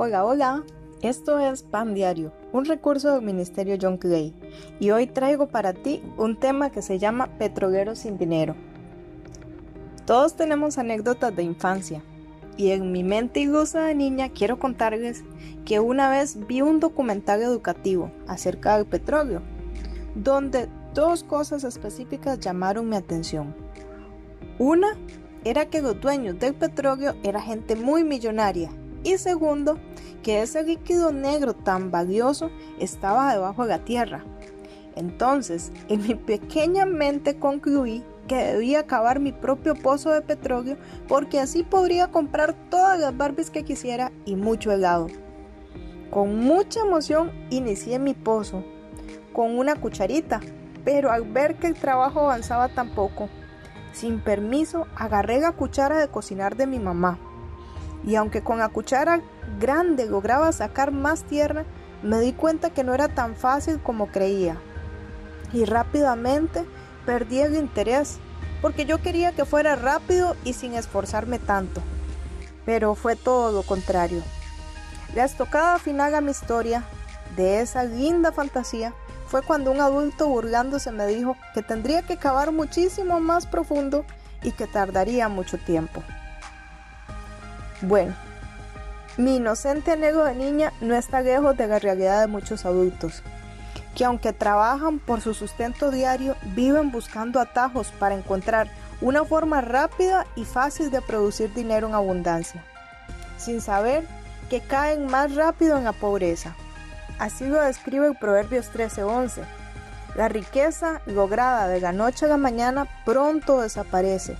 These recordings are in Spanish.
Hola, hola. Esto es Pan Diario, un recurso del Ministerio John Clay, y hoy traigo para ti un tema que se llama Petroleros sin dinero. Todos tenemos anécdotas de infancia, y en mi mente ilusa de niña quiero contarles que una vez vi un documental educativo acerca del petróleo, donde dos cosas específicas llamaron mi atención. Una era que los dueños del petróleo era gente muy millonaria y segundo, que ese líquido negro tan valioso estaba debajo de la tierra. Entonces, en mi pequeña mente concluí que debía cavar mi propio pozo de petróleo porque así podría comprar todas las Barbies que quisiera y mucho helado. Con mucha emoción inicié mi pozo con una cucharita, pero al ver que el trabajo avanzaba tan poco, sin permiso agarré la cuchara de cocinar de mi mamá y aunque con la cuchara grande lograba sacar más tierra, me di cuenta que no era tan fácil como creía. Y rápidamente perdí el interés, porque yo quería que fuera rápido y sin esforzarme tanto. Pero fue todo lo contrario. La estocada final a mi historia, de esa linda fantasía, fue cuando un adulto burlándose me dijo que tendría que cavar muchísimo más profundo y que tardaría mucho tiempo. Bueno, mi inocente anhelo de niña no está lejos de la realidad de muchos adultos, que aunque trabajan por su sustento diario, viven buscando atajos para encontrar una forma rápida y fácil de producir dinero en abundancia, sin saber que caen más rápido en la pobreza. Así lo describe el Proverbios 13:11. La riqueza lograda de la noche a la mañana pronto desaparece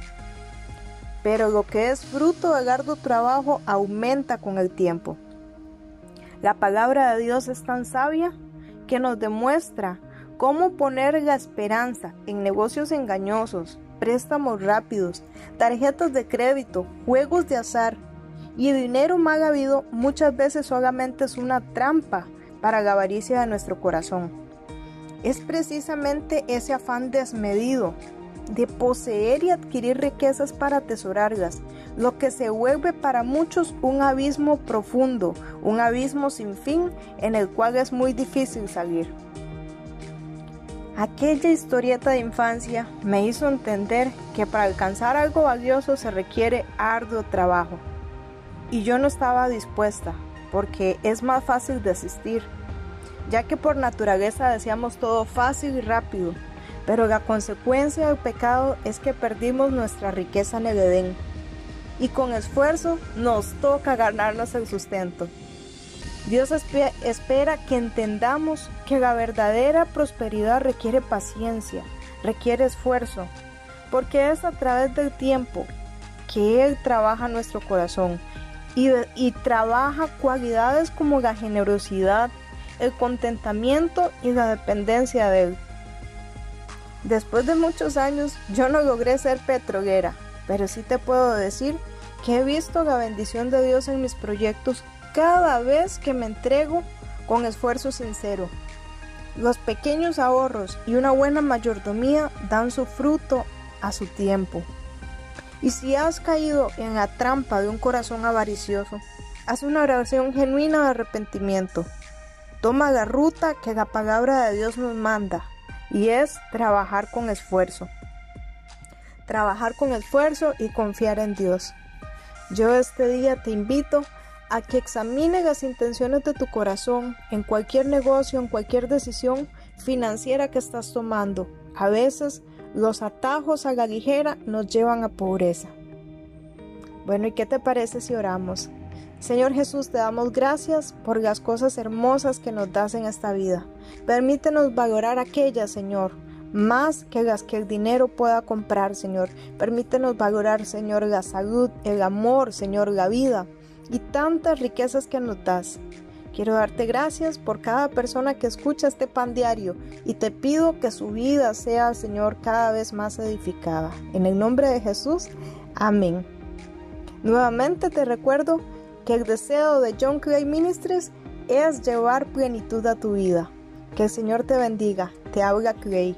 pero lo que es fruto de arduo trabajo aumenta con el tiempo. La palabra de Dios es tan sabia que nos demuestra cómo poner la esperanza en negocios engañosos, préstamos rápidos, tarjetas de crédito, juegos de azar y dinero mal habido muchas veces solamente es una trampa para la avaricia de nuestro corazón. Es precisamente ese afán desmedido de poseer y adquirir riquezas para atesorarlas, lo que se vuelve para muchos un abismo profundo, un abismo sin fin en el cual es muy difícil salir. Aquella historieta de infancia me hizo entender que para alcanzar algo valioso se requiere arduo trabajo. Y yo no estaba dispuesta, porque es más fácil desistir, ya que por naturaleza deseamos todo fácil y rápido, pero la consecuencia del pecado es que perdimos nuestra riqueza en el Edén. Y con esfuerzo nos toca ganarnos el sustento. Dios espera que entendamos que la verdadera prosperidad requiere paciencia, requiere esfuerzo, porque es a través del tiempo que Él trabaja nuestro corazón y, y, trabaja cualidades como la generosidad, el contentamiento y la dependencia de Él. Después de muchos años yo no logré ser petrolera, pero sí te puedo decir que he visto la bendición de Dios en mis proyectos cada vez que me entrego con esfuerzo sincero. Los pequeños ahorros y una buena mayordomía dan su fruto a su tiempo. Y si has caído en la trampa de un corazón avaricioso, haz una oración genuina de arrepentimiento. Toma la ruta que la palabra de Dios nos manda y es trabajar con esfuerzo. Trabajar con esfuerzo y confiar en Dios. Yo este día te invito a que examine las intenciones de tu corazón en cualquier negocio, en cualquier decisión financiera que estás tomando. A veces los atajos a la ligera nos llevan a pobreza. Bueno, ¿y qué te parece si oramos? Señor Jesús, te damos gracias por las cosas hermosas que nos das en esta vida. Permítenos valorar aquellas, Señor, más que las que el dinero pueda comprar, Señor. Permítenos valorar, Señor, la salud, el amor, Señor, la vida y tantas riquezas que nos das. Quiero darte gracias por cada persona que escucha este pan diario y te pido que su vida sea, Señor, cada vez más edificada. En el nombre de Jesús, amén. Nuevamente te recuerdo que el deseo de John Clay Ministries es llevar plenitud a tu vida. Que el Señor te bendiga. Te habla Clay.